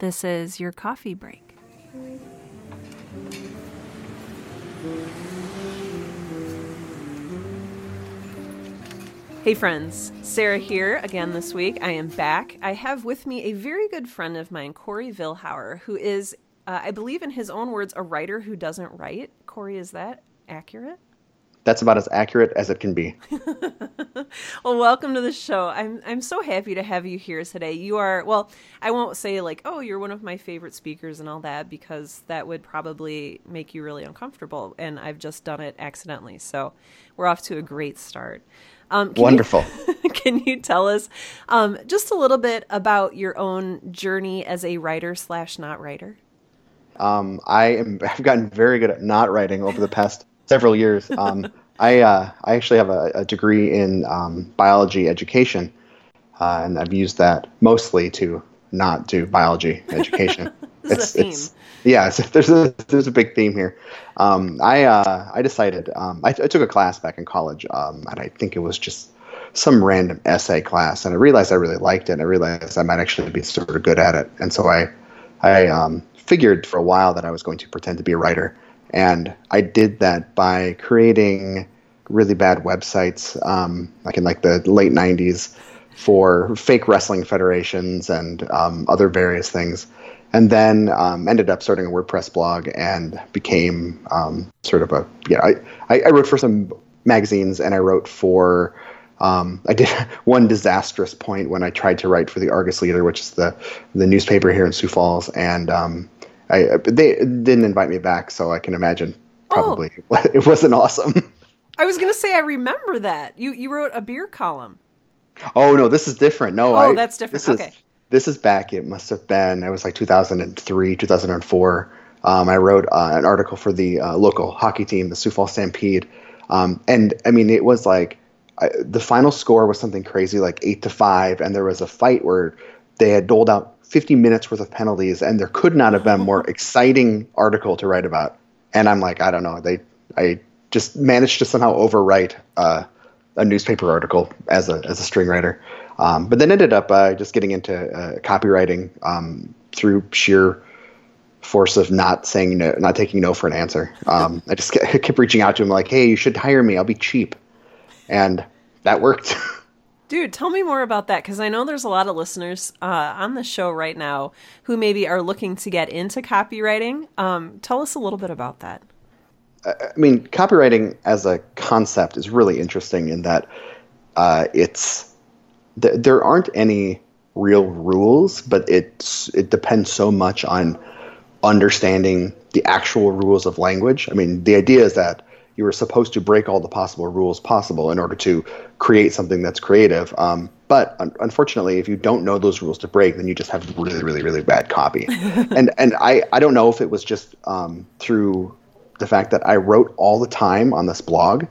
This is your coffee break. Hey friends, Sarah here again this week. I am back. I have with me a very good friend of mine, Corey Vilhauer, who is, uh, I believe, in his own words, a writer who doesn't write. Corey, is that accurate? That's about as accurate as it can be. well, welcome to the show. I'm I'm so happy to have you here today. You are well, I won't say like, "Oh, you're one of my favorite speakers" and all that because that would probably make you really uncomfortable and I've just done it accidentally. So, we're off to a great start. Um, can Wonderful. You, can you tell us um, just a little bit about your own journey as a writer slash not writer? Um, I am. I've gotten very good at not writing over the past several years. Um, I uh, I actually have a, a degree in um, biology education, uh, and I've used that mostly to not do biology education. it's, it's yeah, it's, there's a there's a big theme here. Um, I uh, I decided um, I, I, took a class back in college, um, and I think it was just some random essay class, and I realized I really liked it. and I realized I might actually be sort of good at it, and so I I um, figured for a while that I was going to pretend to be a writer. And I did that by creating really bad websites, um, like in like the late '90s, for fake wrestling federations and um, other various things. And then um, ended up starting a WordPress blog and became um, sort of a you know I, I wrote for some magazines and I wrote for um, I did one disastrous point when I tried to write for the Argus Leader, which is the the newspaper here in Sioux Falls, and um, I they didn't invite me back, so I can imagine probably oh. it wasn't awesome. I was gonna say I remember that you you wrote a beer column. Oh no, this is different. No, oh, I, that's different. This okay. Is, this is back. It must have been. It was like 2003, 2004. Um, I wrote uh, an article for the uh, local hockey team, the Sioux Falls Stampede, um, and I mean it was like I, the final score was something crazy, like eight to five, and there was a fight where they had doled out 50 minutes worth of penalties, and there could not have been a more exciting article to write about. And I'm like, I don't know. They, I just managed to somehow overwrite uh, a newspaper article as a as a string writer, um, but then ended up uh, just getting into uh, copywriting um, through sheer force of not saying no, not taking no for an answer. Um, I just kept reaching out to him like, "Hey, you should hire me. I'll be cheap," and that worked. Dude, tell me more about that because I know there's a lot of listeners uh, on the show right now who maybe are looking to get into copywriting. Um, tell us a little bit about that. I mean, copywriting as a concept is really interesting in that uh, it's th- there aren't any real rules, but it's it depends so much on understanding the actual rules of language. I mean, the idea is that you were supposed to break all the possible rules possible in order to create something that's creative. Um, but un- unfortunately, if you don't know those rules to break, then you just have really, really, really bad copy. and and I, I don't know if it was just um, through the fact that I wrote all the time on this blog,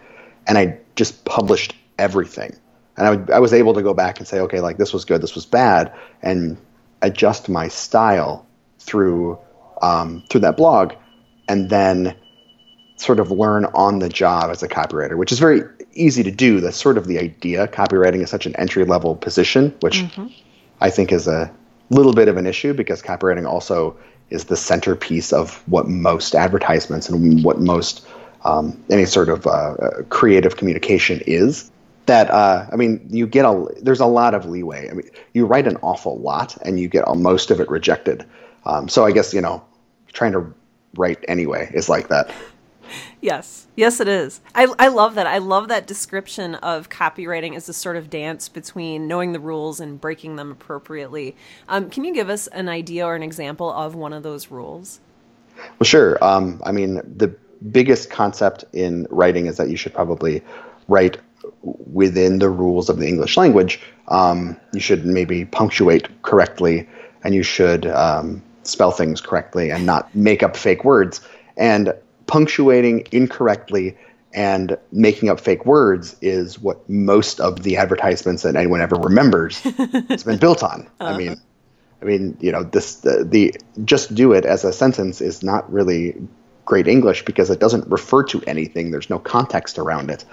and I just published everything. And I, would, I was able to go back and say, okay, like this was good, this was bad, and adjust my style through um, through that blog, and then sort of learn on the job as a copywriter, which is very easy to do. That's sort of the idea. Copywriting is such an entry level position, which mm-hmm. I think is a little bit of an issue because copywriting also is the centerpiece of what most advertisements and what most um, any sort of uh, creative communication is. That uh, I mean, you get a there's a lot of leeway. I mean, you write an awful lot and you get most of it rejected. Um, so I guess you know, trying to write anyway is like that yes, yes, it is. I, I love that. I love that description of copywriting as a sort of dance between knowing the rules and breaking them appropriately. Um, can you give us an idea or an example of one of those rules? Well, sure. Um, I mean, the biggest concept in writing is that you should probably write within the rules of the English language. Um, you should maybe punctuate correctly, and you should um, spell things correctly and not make up fake words. And punctuating incorrectly and making up fake words is what most of the advertisements that anyone ever remembers has been built on. Uh-huh. I mean, I mean, you know, this the, the just do it as a sentence is not really great English because it doesn't refer to anything. There's no context around it.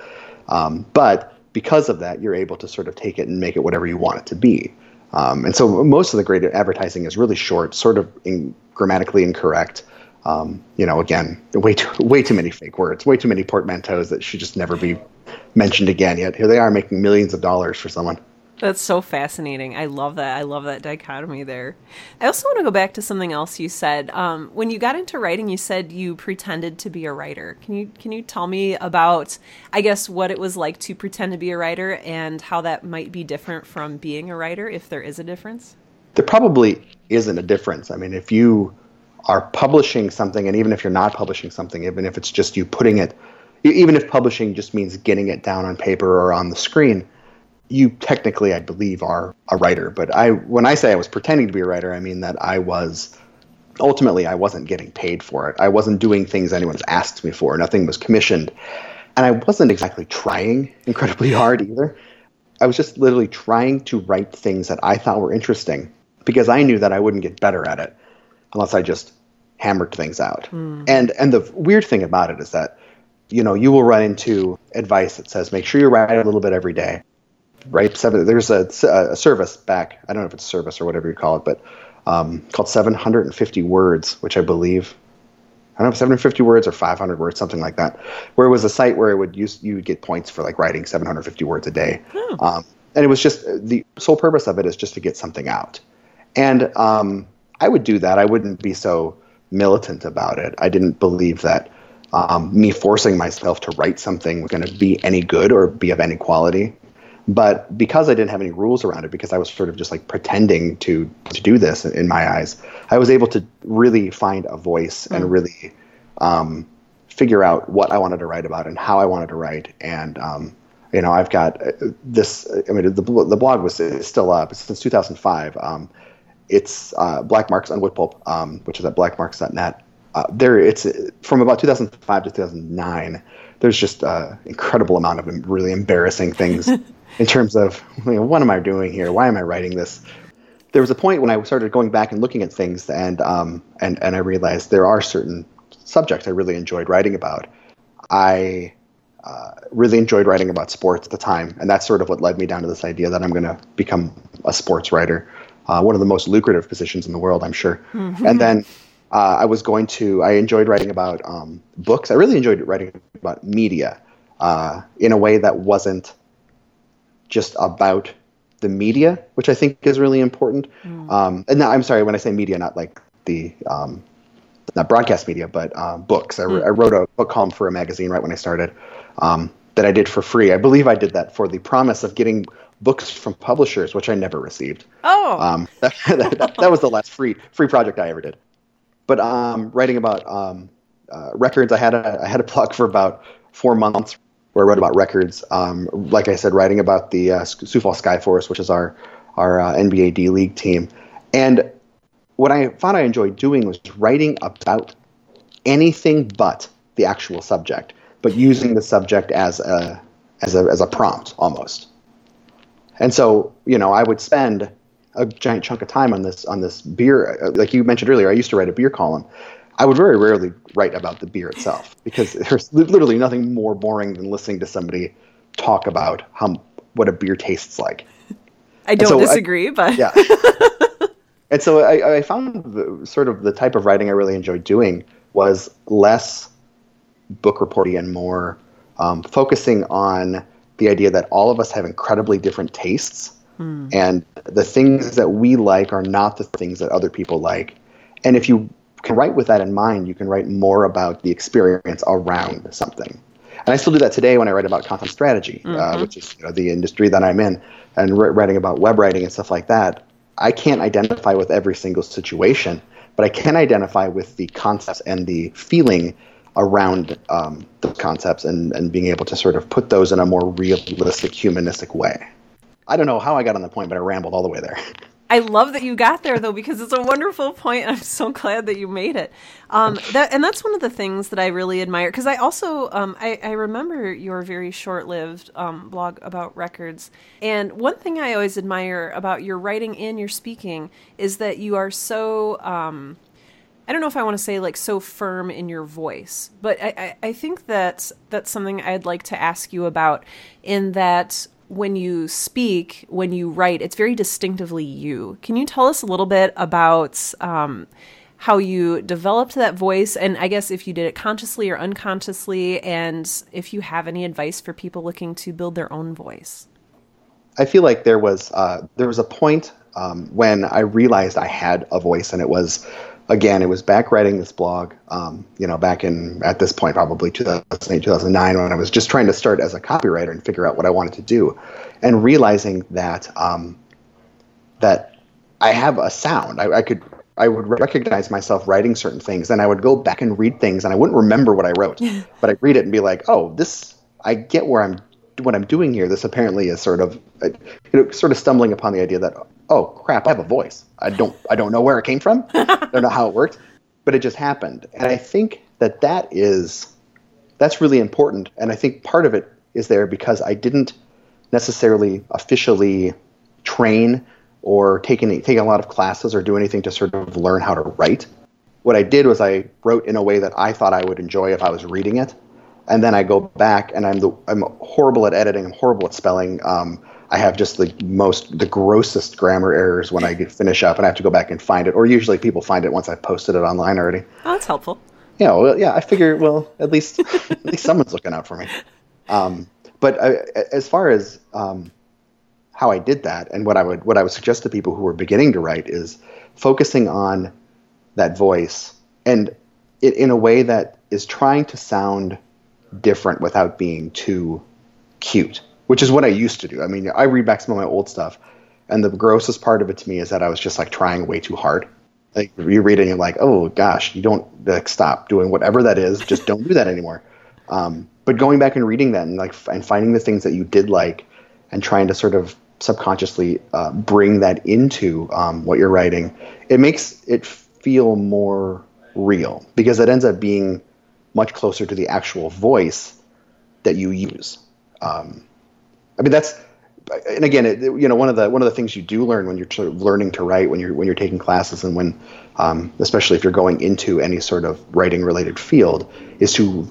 Um, but because of that, you're able to sort of take it and make it whatever you want it to be. Um, and so most of the great advertising is really short, sort of in, grammatically incorrect. Um, you know, again, way too way too many fake words, way too many portmanteaus that should just never be mentioned again. Yet here they are making millions of dollars for someone. That's so fascinating. I love that. I love that dichotomy there. I also want to go back to something else you said. Um, when you got into writing, you said you pretended to be a writer. Can you can you tell me about, I guess, what it was like to pretend to be a writer and how that might be different from being a writer, if there is a difference? There probably isn't a difference. I mean, if you are publishing something, and even if you're not publishing something, even if it's just you putting it, even if publishing just means getting it down on paper or on the screen you technically, I believe, are a writer. But I, when I say I was pretending to be a writer, I mean that I was ultimately I wasn't getting paid for it. I wasn't doing things anyone's asked me for. Nothing was commissioned, and I wasn't exactly trying incredibly hard either. I was just literally trying to write things that I thought were interesting because I knew that I wouldn't get better at it unless I just hammered things out. Mm. And and the weird thing about it is that you know you will run into advice that says make sure you write a little bit every day right? Seven. There's a, a, service back. I don't know if it's a service or whatever you call it, but um, called 750 words, which I believe. I don't know, 750 words or 500 words, something like that. Where it was a site where it would use you would get points for like writing 750 words a day, oh. um, and it was just the sole purpose of it is just to get something out. And um, I would do that. I wouldn't be so militant about it. I didn't believe that um, me forcing myself to write something was going to be any good or be of any quality. But because I didn't have any rules around it, because I was sort of just like pretending to to do this in my eyes, I was able to really find a voice mm. and really um, figure out what I wanted to write about and how I wanted to write. And um, you know, I've got uh, this. I mean, the the blog was still up since 2005. Um, it's uh, Black Marks on Woodpulp, um, which is at blackmarks.net. Uh, there, it's from about 2005 to 2009. There's just an uh, incredible amount of really embarrassing things in terms of you know, what am I doing here? Why am I writing this? There was a point when I started going back and looking at things, and um, and and I realized there are certain subjects I really enjoyed writing about. I uh, really enjoyed writing about sports at the time, and that's sort of what led me down to this idea that I'm going to become a sports writer, uh, one of the most lucrative positions in the world, I'm sure. Mm-hmm. And then uh, I was going to. I enjoyed writing about um, books. I really enjoyed writing about media uh, in a way that wasn't just about the media, which I think is really important. Mm. Um, and now, I'm sorry when I say media, not like the um, not broadcast media, but uh, books. I, mm. I, wrote a book column for a magazine right when I started um, that I did for free. I believe I did that for the promise of getting books from publishers, which I never received. Oh, um, that, that, that, was the last free free project I ever did. But um, writing about um, uh, records, I had a I had a blog for about four months where I wrote about records. Um, like I said, writing about the uh, Sioux Falls Skyforce, which is our our uh, NBA D League team. And what I found I enjoyed doing was writing about anything but the actual subject, but using the subject as a as a as a prompt almost. And so, you know, I would spend a giant chunk of time on this on this beer. Like you mentioned earlier, I used to write a beer column, I would very rarely write about the beer itself because there's literally nothing more boring than listening to somebody talk about how what a beer tastes like. I don't so disagree, I, but yeah. and so I, I found the, sort of the type of writing I really enjoyed doing was less book reporting and more um, focusing on the idea that all of us have incredibly different tastes, hmm. and the things that we like are not the things that other people like. And if you can write with that in mind, you can write more about the experience around something. And I still do that today when I write about content strategy, uh, mm-hmm. uh, which is you know, the industry that I'm in, and writing about web writing and stuff like that. I can't identify with every single situation, but I can identify with the concepts and the feeling around um, the concepts and, and being able to sort of put those in a more realistic, humanistic way. I don't know how I got on the point, but I rambled all the way there. I love that you got there though because it's a wonderful point. And I'm so glad that you made it. Um, that and that's one of the things that I really admire because I also um, I, I, remember your very short-lived um, blog about records. And one thing I always admire about your writing and your speaking is that you are so. I don't know if I want to say like so firm in your voice, but I, I, I think that that's something I'd like to ask you about. In that when you speak, when you write, it's very distinctively you. Can you tell us a little bit about um, how you developed that voice, and I guess if you did it consciously or unconsciously, and if you have any advice for people looking to build their own voice? I feel like there was uh, there was a point um, when I realized I had a voice, and it was again, it was back writing this blog, um, you know, back in, at this point, probably 2008, 2009, when I was just trying to start as a copywriter and figure out what I wanted to do. And realizing that, um, that I have a sound. I, I, could, I would recognize myself writing certain things, and I would go back and read things, and I wouldn't remember what I wrote, but I'd read it and be like, oh, this, I get where I'm, what I'm doing here. This apparently is sort of, uh, you know, sort of stumbling upon the idea that, oh crap, I have a voice. I don't I don't know where it came from. I don't know how it worked, but it just happened. And I think that that is that's really important. And I think part of it is there because I didn't necessarily officially train or take any take a lot of classes or do anything to sort of learn how to write. What I did was I wrote in a way that I thought I would enjoy if I was reading it, and then I go back and I'm the I'm horrible at editing. I'm horrible at spelling. Um, I have just the most, the grossest grammar errors when I finish up, and I have to go back and find it. Or usually people find it once I've posted it online already. Oh, that's helpful. Yeah, well, yeah. I figure, well, at least at least someone's looking out for me. Um, but I, as far as um, how I did that, and what I would what I would suggest to people who are beginning to write is focusing on that voice and it in a way that is trying to sound different without being too cute which is what I used to do. I mean, I read back some of my old stuff, and the grossest part of it to me is that I was just like trying way too hard. Like you read it and you're like, oh gosh, you don't like stop doing whatever that is. Just don't do that anymore. Um, but going back and reading that and like and finding the things that you did like, and trying to sort of subconsciously uh, bring that into um, what you're writing, it makes it feel more real because it ends up being much closer to the actual voice that you use. Um, I mean, that's and again, it, you know, one of the one of the things you do learn when you're sort of learning to write, when you're when you're taking classes, and when, um, especially if you're going into any sort of writing related field, is to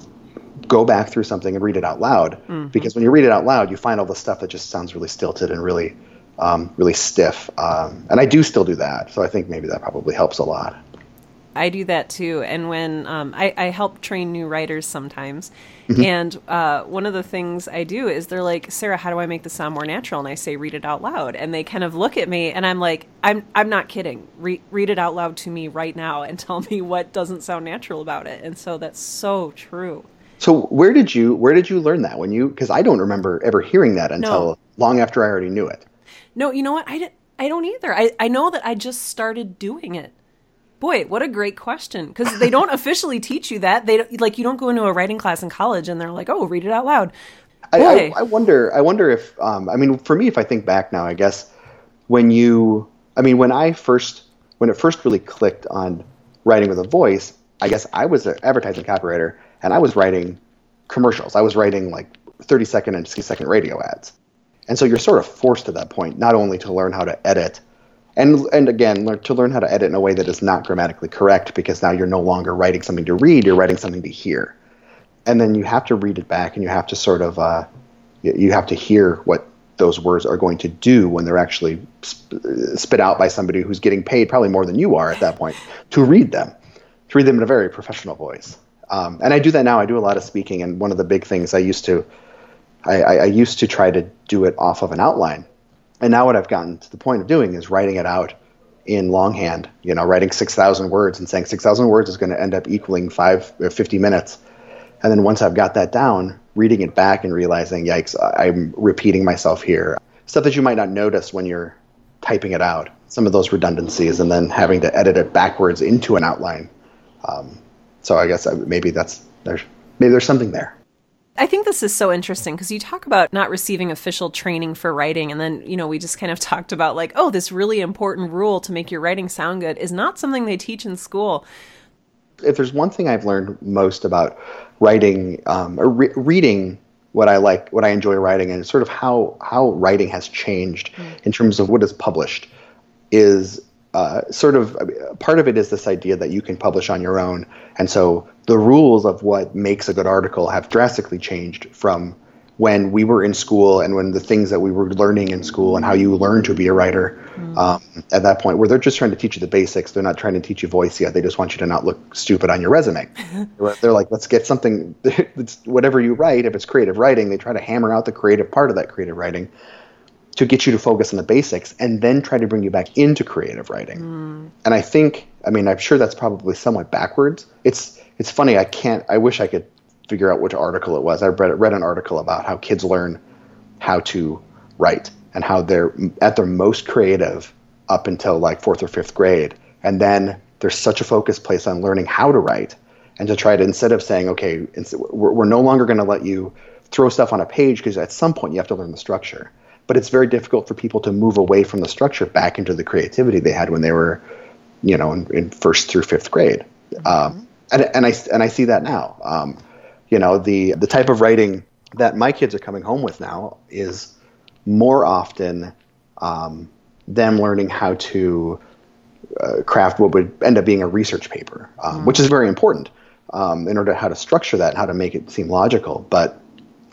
go back through something and read it out loud. Mm-hmm. Because when you read it out loud, you find all the stuff that just sounds really stilted and really, um, really stiff. Um, and I do still do that, so I think maybe that probably helps a lot. I do that too. And when um, I, I, help train new writers sometimes, mm-hmm. and uh, one of the things I do is they're like, Sarah, how do I make this sound more natural? And I say, read it out loud. And they kind of look at me, and I'm like, I'm I'm not kidding. Re- read it out loud to me right now and tell me what doesn't sound natural about it. And so that's so true. So where did you where did you learn that when you because I don't remember ever hearing that until no. long after I already knew it. No, you know what I, did. I don't either. I, I know that I just started doing it Boy, what a great question! Because they don't officially teach you that. They don't, like you don't go into a writing class in college and they're like, "Oh, read it out loud." I, I, I, wonder. I wonder if. Um, I mean, for me, if I think back now, I guess when you. I mean, when I first when it first really clicked on writing with a voice, I guess I was an advertising copywriter and I was writing commercials. I was writing like 30 second and 60 second radio ads. And so you're sort of forced at that point not only to learn how to edit and and again learn, to learn how to edit in a way that is not grammatically correct because now you're no longer writing something to read you're writing something to hear. And then you have to read it back and you have to sort of uh, you have to hear what those words are going to do when they're actually sp- spit out by somebody who's getting paid probably more than you are at that point to read them to read them in a very professional voice. Um, and i do that now. I do a lot of speaking and one of the big things i used to I, I used to try to do it off of an outline and now what I've gotten to the point of doing is writing it out in longhand, you know, writing 6,000 words and saying 6,000 words is going to end up equaling five, uh, 50 minutes. And then once I've got that down, reading it back and realizing, yikes, I'm repeating myself here. Stuff that you might not notice when you're typing it out, some of those redundancies, and then having to edit it backwards into an outline. Um, so I guess uh, maybe that's there's maybe there's something there. I think this is so interesting because you talk about not receiving official training for writing, and then, you know, we just kind of talked about like, oh, this really important rule to make your writing sound good is not something they teach in school. If there's one thing I've learned most about writing um, or re- reading what I like, what I enjoy writing, and sort of how how writing has changed mm. in terms of what is published, is uh, sort of part of it is this idea that you can publish on your own, and so the rules of what makes a good article have drastically changed from when we were in school and when the things that we were learning in school and how you learn to be a writer mm. um, at that point where they're just trying to teach you the basics. They're not trying to teach you voice yet. They just want you to not look stupid on your resume. They're like let's get something whatever you write if it's creative writing they try to hammer out the creative part of that creative writing to get you to focus on the basics and then try to bring you back into creative writing mm. and i think i mean i'm sure that's probably somewhat backwards it's it's funny i can't i wish i could figure out which article it was. I read read an article about how kids learn how to write and how they're at their most creative up until like fourth or fifth grade, and then there's such a focus placed on learning how to write and to try to instead of saying okay we're, we're no longer going to let you throw stuff on a page because at some point you have to learn the structure but it's very difficult for people to move away from the structure back into the creativity they had when they were you know in, in first through fifth grade mm-hmm. um, and, and I and I see that now. Um, you know the the type of writing that my kids are coming home with now is more often um, them learning how to uh, craft what would end up being a research paper, um, mm. which is very important um, in order to how to structure that and how to make it seem logical. But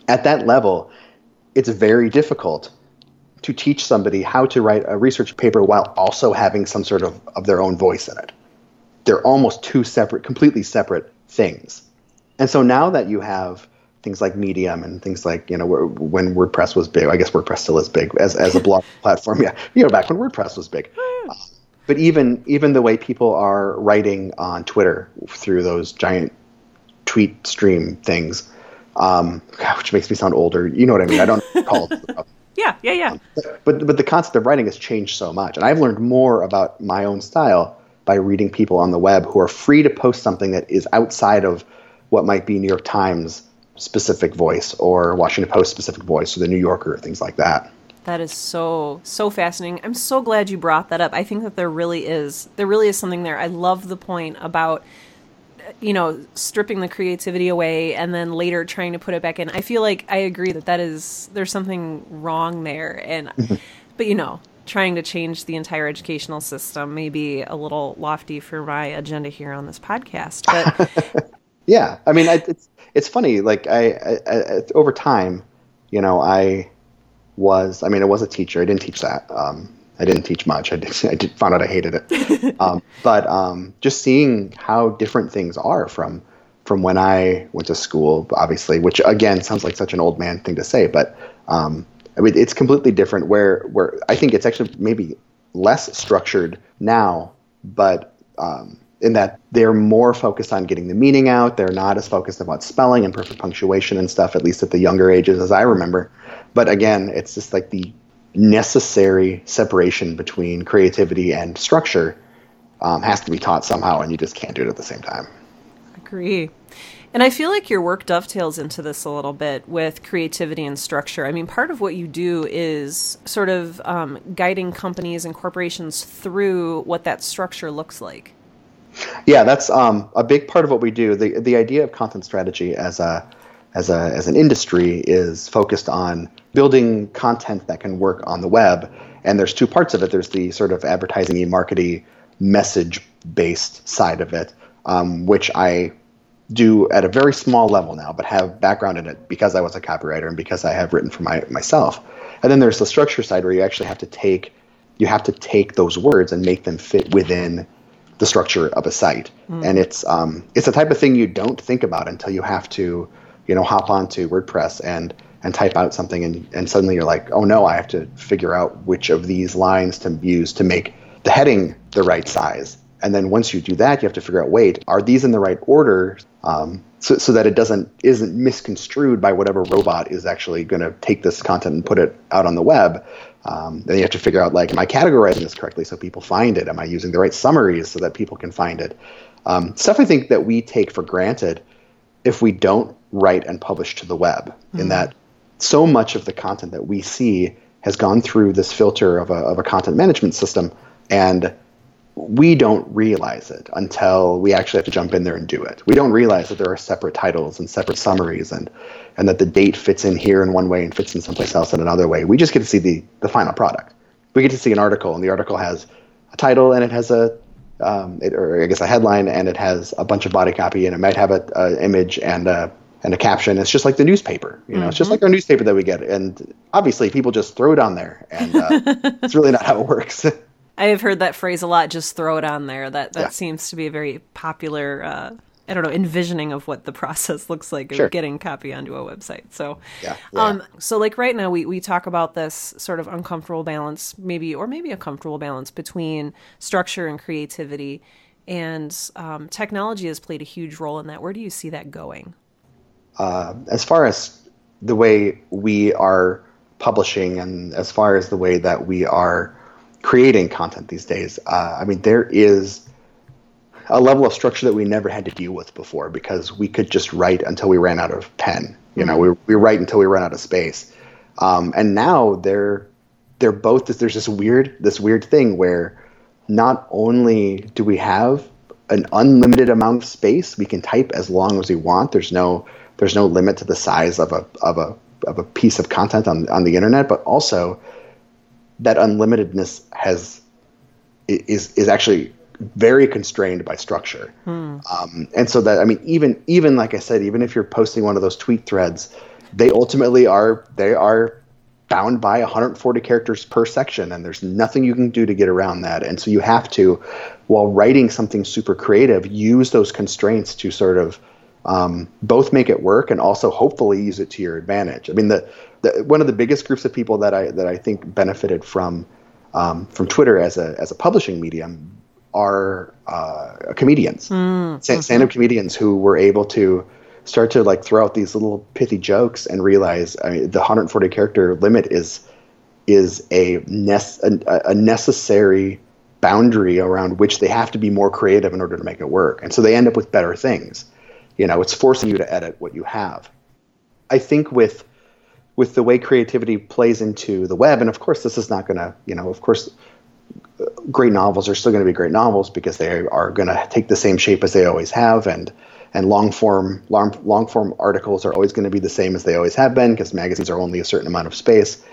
at that level, it's very difficult to teach somebody how to write a research paper while also having some sort of, of their own voice in it. They're almost two separate, completely separate things. And so now that you have things like Medium and things like you know when WordPress was big, I guess WordPress still is big as as a blog platform. Yeah, you know back when WordPress was big. Uh, but even even the way people are writing on Twitter through those giant tweet stream things, um, which makes me sound older. You know what I mean? I don't call it. yeah, yeah, yeah. Um, but but the concept of writing has changed so much, and I've learned more about my own style by reading people on the web who are free to post something that is outside of what might be New York Times specific voice or Washington Post specific voice or the New Yorker, things like that. That is so so fascinating. I'm so glad you brought that up. I think that there really is there really is something there. I love the point about you know stripping the creativity away and then later trying to put it back in. I feel like I agree that that is there's something wrong there and but you know trying to change the entire educational system may be a little lofty for my agenda here on this podcast but Yeah, I mean, I, it's it's funny. Like I, I, I, over time, you know, I was. I mean, I was a teacher. I didn't teach that. Um, I didn't teach much. I did. I did found out I hated it. um, but um, just seeing how different things are from from when I went to school, obviously, which again sounds like such an old man thing to say, but um, I mean, it's completely different. Where where I think it's actually maybe less structured now, but um, in that they're more focused on getting the meaning out. They're not as focused about spelling and perfect punctuation and stuff, at least at the younger ages, as I remember. But again, it's just like the necessary separation between creativity and structure um, has to be taught somehow, and you just can't do it at the same time. Agree. And I feel like your work dovetails into this a little bit with creativity and structure. I mean, part of what you do is sort of um, guiding companies and corporations through what that structure looks like. Yeah, that's um, a big part of what we do. the The idea of content strategy as a as a as an industry is focused on building content that can work on the web. And there's two parts of it. There's the sort of advertising and marketing message based side of it, um, which I do at a very small level now, but have background in it because I was a copywriter and because I have written for my myself. And then there's the structure side where you actually have to take you have to take those words and make them fit within the structure of a site. Mm. And it's um, it's the type of thing you don't think about until you have to, you know, hop onto WordPress and and type out something and, and suddenly you're like, oh no, I have to figure out which of these lines to use to make the heading the right size. And then once you do that, you have to figure out, wait, are these in the right order? Um, so, so that it doesn't isn't misconstrued by whatever robot is actually going to take this content and put it out on the web. Um, then you have to figure out like, am I categorizing this correctly so people find it? Am I using the right summaries so that people can find it? Um, stuff I think that we take for granted if we don't write and publish to the web. Mm-hmm. In that, so much of the content that we see has gone through this filter of a, of a content management system, and we don't realize it until we actually have to jump in there and do it. We don't realize that there are separate titles and separate summaries and and that the date fits in here in one way and fits in someplace else in another way. We just get to see the the final product. We get to see an article and the article has a title and it has a um, it, or I guess a headline and it has a bunch of body copy and it might have a, a image and a and a caption. It's just like the newspaper, you know. Mm-hmm. It's just like our newspaper that we get, and obviously people just throw it on there, and uh, it's really not how it works. I have heard that phrase a lot. Just throw it on there. That that yeah. seems to be a very popular. Uh, I don't know, envisioning of what the process looks like of sure. getting copy onto a website. So, yeah, yeah. Um, so like right now, we we talk about this sort of uncomfortable balance, maybe or maybe a comfortable balance between structure and creativity, and um, technology has played a huge role in that. Where do you see that going? Uh, as far as the way we are publishing, and as far as the way that we are creating content these days, uh, I mean, there is a level of structure that we never had to deal with before because we could just write until we ran out of pen. You know, mm-hmm. we we write until we run out of space. Um, and now they're they're both there's this weird this weird thing where not only do we have an unlimited amount of space, we can type as long as we want. There's no there's no limit to the size of a of a of a piece of content on on the internet, but also that unlimitedness has is is actually very constrained by structure. Hmm. Um, and so that I mean, even even like I said, even if you're posting one of those tweet threads, they ultimately are they are bound by 140 characters per section, and there's nothing you can do to get around that. And so you have to, while writing something super creative, use those constraints to sort of um, both make it work and also hopefully use it to your advantage. I mean, the, the one of the biggest groups of people that I that I think benefited from um, from Twitter as a as a publishing medium are uh, comedians, mm, mm-hmm. stand-up comedians who were able to start to like throw out these little pithy jokes and realize I mean, the 140 character limit is is a, nece- a, a necessary boundary around which they have to be more creative in order to make it work, and so they end up with better things. You know, it's forcing you to edit what you have. I think with with the way creativity plays into the web, and of course, this is not going to, you know, of course, great novels are still going to be great novels because they are going to take the same shape as they always have, and and long form long, long form articles are always going to be the same as they always have been because magazines are only a certain amount of space.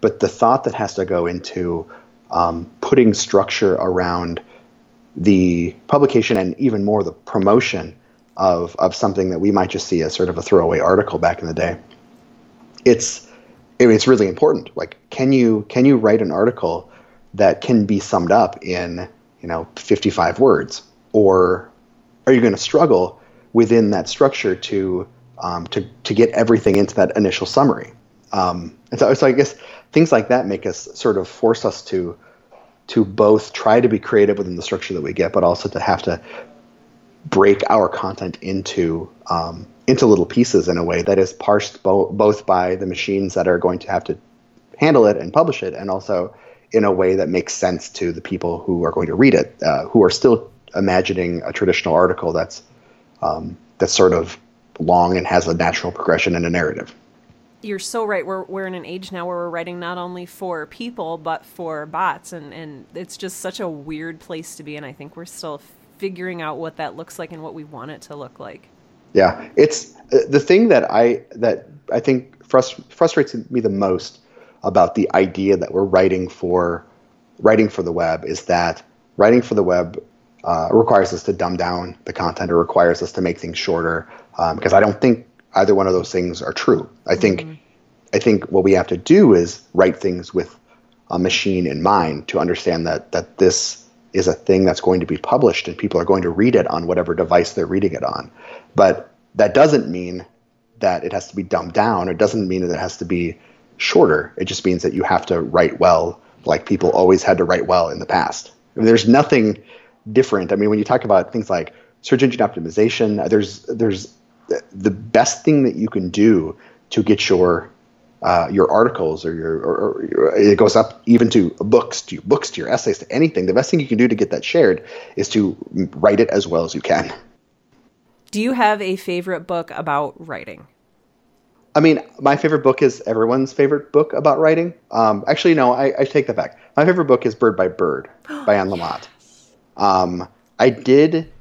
But the thought that has to go into um, putting structure around the publication and even more the promotion of of something that we might just see as sort of a throwaway article back in the day. It's I mean, it's really important. Like, can you can you write an article that can be summed up in you know 55 words or are you going to struggle within that structure to um, to to get everything into that initial summary um, and so, so I guess things like that make us sort of force us to to both try to be creative within the structure that we get, but also to have to break our content into um, into little pieces in a way that is parsed bo- both by the machines that are going to have to handle it and publish it, and also in a way that makes sense to the people who are going to read it, uh, who are still imagining a traditional article that's um, that's sort of long and has a natural progression and a narrative. You're so right. We're we're in an age now where we're writing not only for people but for bots, and and it's just such a weird place to be. And I think we're still figuring out what that looks like and what we want it to look like. Yeah, it's uh, the thing that I that I think frust- frustrates me the most about the idea that we're writing for writing for the web is that writing for the web uh, requires us to dumb down the content or requires us to make things shorter um, because I don't think either one of those things are true. I think mm-hmm. I think what we have to do is write things with a machine in mind to understand that that this is a thing that's going to be published and people are going to read it on whatever device they're reading it on. But that doesn't mean that it has to be dumbed down. It doesn't mean that it has to be shorter. It just means that you have to write well, like people always had to write well in the past. I mean, there's nothing different. I mean, when you talk about things like search engine optimization, there's there's the best thing that you can do to get your uh, your articles or your, or, or your, it goes up even to books to your books to your essays to anything the best thing you can do to get that shared is to write it as well as you can do you have a favorite book about writing I mean, my favorite book is everyone's favorite book about writing. Um, actually, no, I, I, take that back. My favorite book is Bird by Bird by Anne Lamott. Um, I did,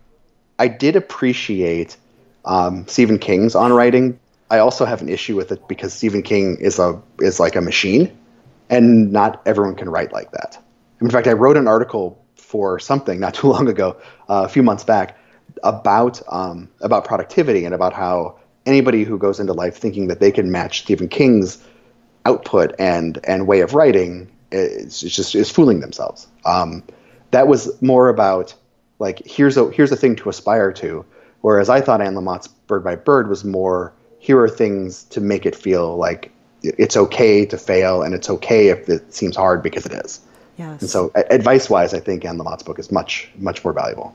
I did appreciate um, Stephen King's on writing. I also have an issue with it because Stephen King is a is like a machine, and not everyone can write like that. In fact, I wrote an article for something not too long ago, uh, a few months back, about um, about productivity and about how anybody who goes into life thinking that they can match Stephen King's output and and way of writing is just is fooling themselves. Um, that was more about like here's a here's a thing to aspire to, whereas I thought Anne Lamott's Bird by Bird was more here are things to make it feel like it's okay to fail and it's okay if it seems hard because it is. Yes. And so, advice wise, I think Anne Lamott's book is much, much more valuable.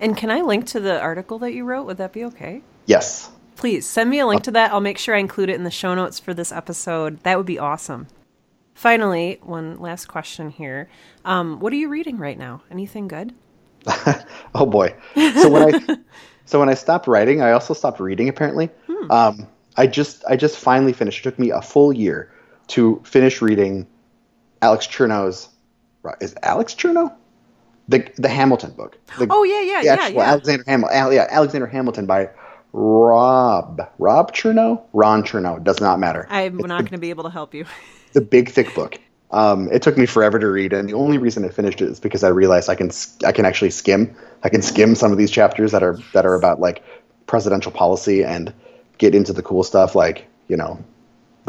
And can I link to the article that you wrote? Would that be okay? Yes. Please send me a link to that. I'll make sure I include it in the show notes for this episode. That would be awesome. Finally, one last question here. Um, what are you reading right now? Anything good? oh boy. So when I so when I stopped writing, I also stopped reading. Apparently, hmm. um, I just I just finally finished. It took me a full year to finish reading Alex Chernow's is Alex Chernow? The the Hamilton book. The, oh yeah, yeah, yeah, yeah. Alexander Hamilton. Yeah, Alexander Hamilton by Rob Rob Chernow, Ron Chernow. Does not matter. I'm it's not going to be able to help you. the big thick book. Um, it took me forever to read, and the only reason I finished it is because I realized I can I can actually skim. I can skim some of these chapters that are that are about like presidential policy and get into the cool stuff like you know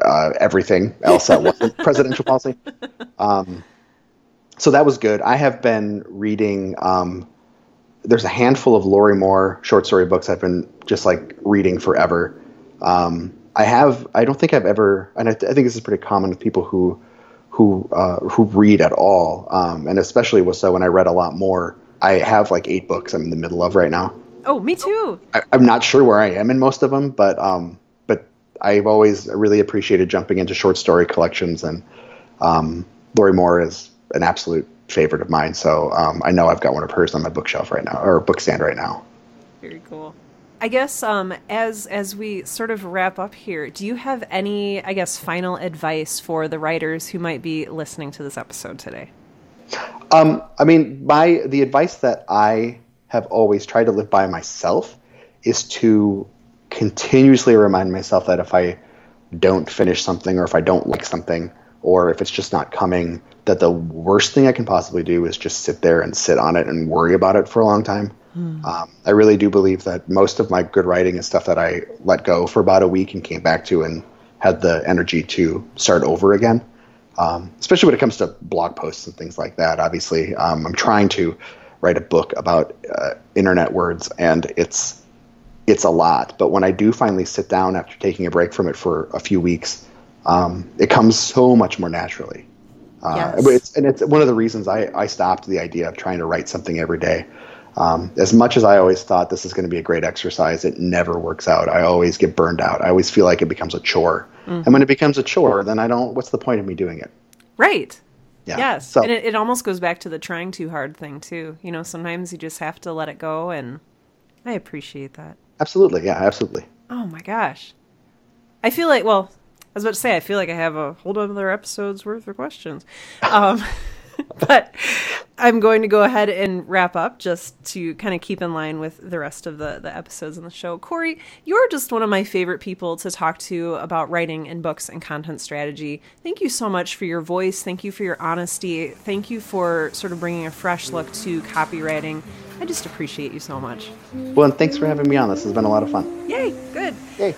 uh, everything else that wasn't presidential policy. Um, so that was good. I have been reading. Um, there's a handful of Lorrie Moore short story books I've been just like reading forever. Um, I have. I don't think I've ever, and I, th- I think this is pretty common with people who who uh, who read at all, um, and especially was so when I read a lot more. I have like eight books I'm in the middle of right now. Oh, me too. I, am not sure where I am in most of them, but um, but I've always really appreciated jumping into short story collections, and um, Lorrie Moore is an absolute favorite of mine. So um, I know I've got one of hers on my bookshelf right now, or book stand right now. Very cool. I guess um, as as we sort of wrap up here, do you have any, I guess, final advice for the writers who might be listening to this episode today? Um, I mean, my the advice that I have always tried to live by myself is to continuously remind myself that if I don't finish something or if I don't like something or if it's just not coming, that the worst thing I can possibly do is just sit there and sit on it and worry about it for a long time. Hmm. Um, I really do believe that most of my good writing is stuff that I let go for about a week and came back to and had the energy to start over again. Um, especially when it comes to blog posts and things like that. Obviously, um, I'm trying to write a book about uh, internet words, and it's it's a lot. But when I do finally sit down after taking a break from it for a few weeks, um, it comes so much more naturally. Uh, yes. it's, and it's one of the reasons I, I stopped the idea of trying to write something every day. Um, as much as I always thought this is going to be a great exercise, it never works out. I always get burned out. I always feel like it becomes a chore. Mm-hmm. And when it becomes a chore, then I don't, what's the point of me doing it? Right. Yeah. Yes. So, and it, it almost goes back to the trying too hard thing, too. You know, sometimes you just have to let it go. And I appreciate that. Absolutely. Yeah, absolutely. Oh my gosh. I feel like, well, I was about to say, I feel like I have a whole other episode's worth of questions. Um, but I'm going to go ahead and wrap up just to kind of keep in line with the rest of the, the episodes in the show. Corey, you're just one of my favorite people to talk to about writing and books and content strategy. Thank you so much for your voice. Thank you for your honesty. Thank you for sort of bringing a fresh look to copywriting. I just appreciate you so much. Well, and thanks for having me on. This has been a lot of fun. Yay, good. Yay.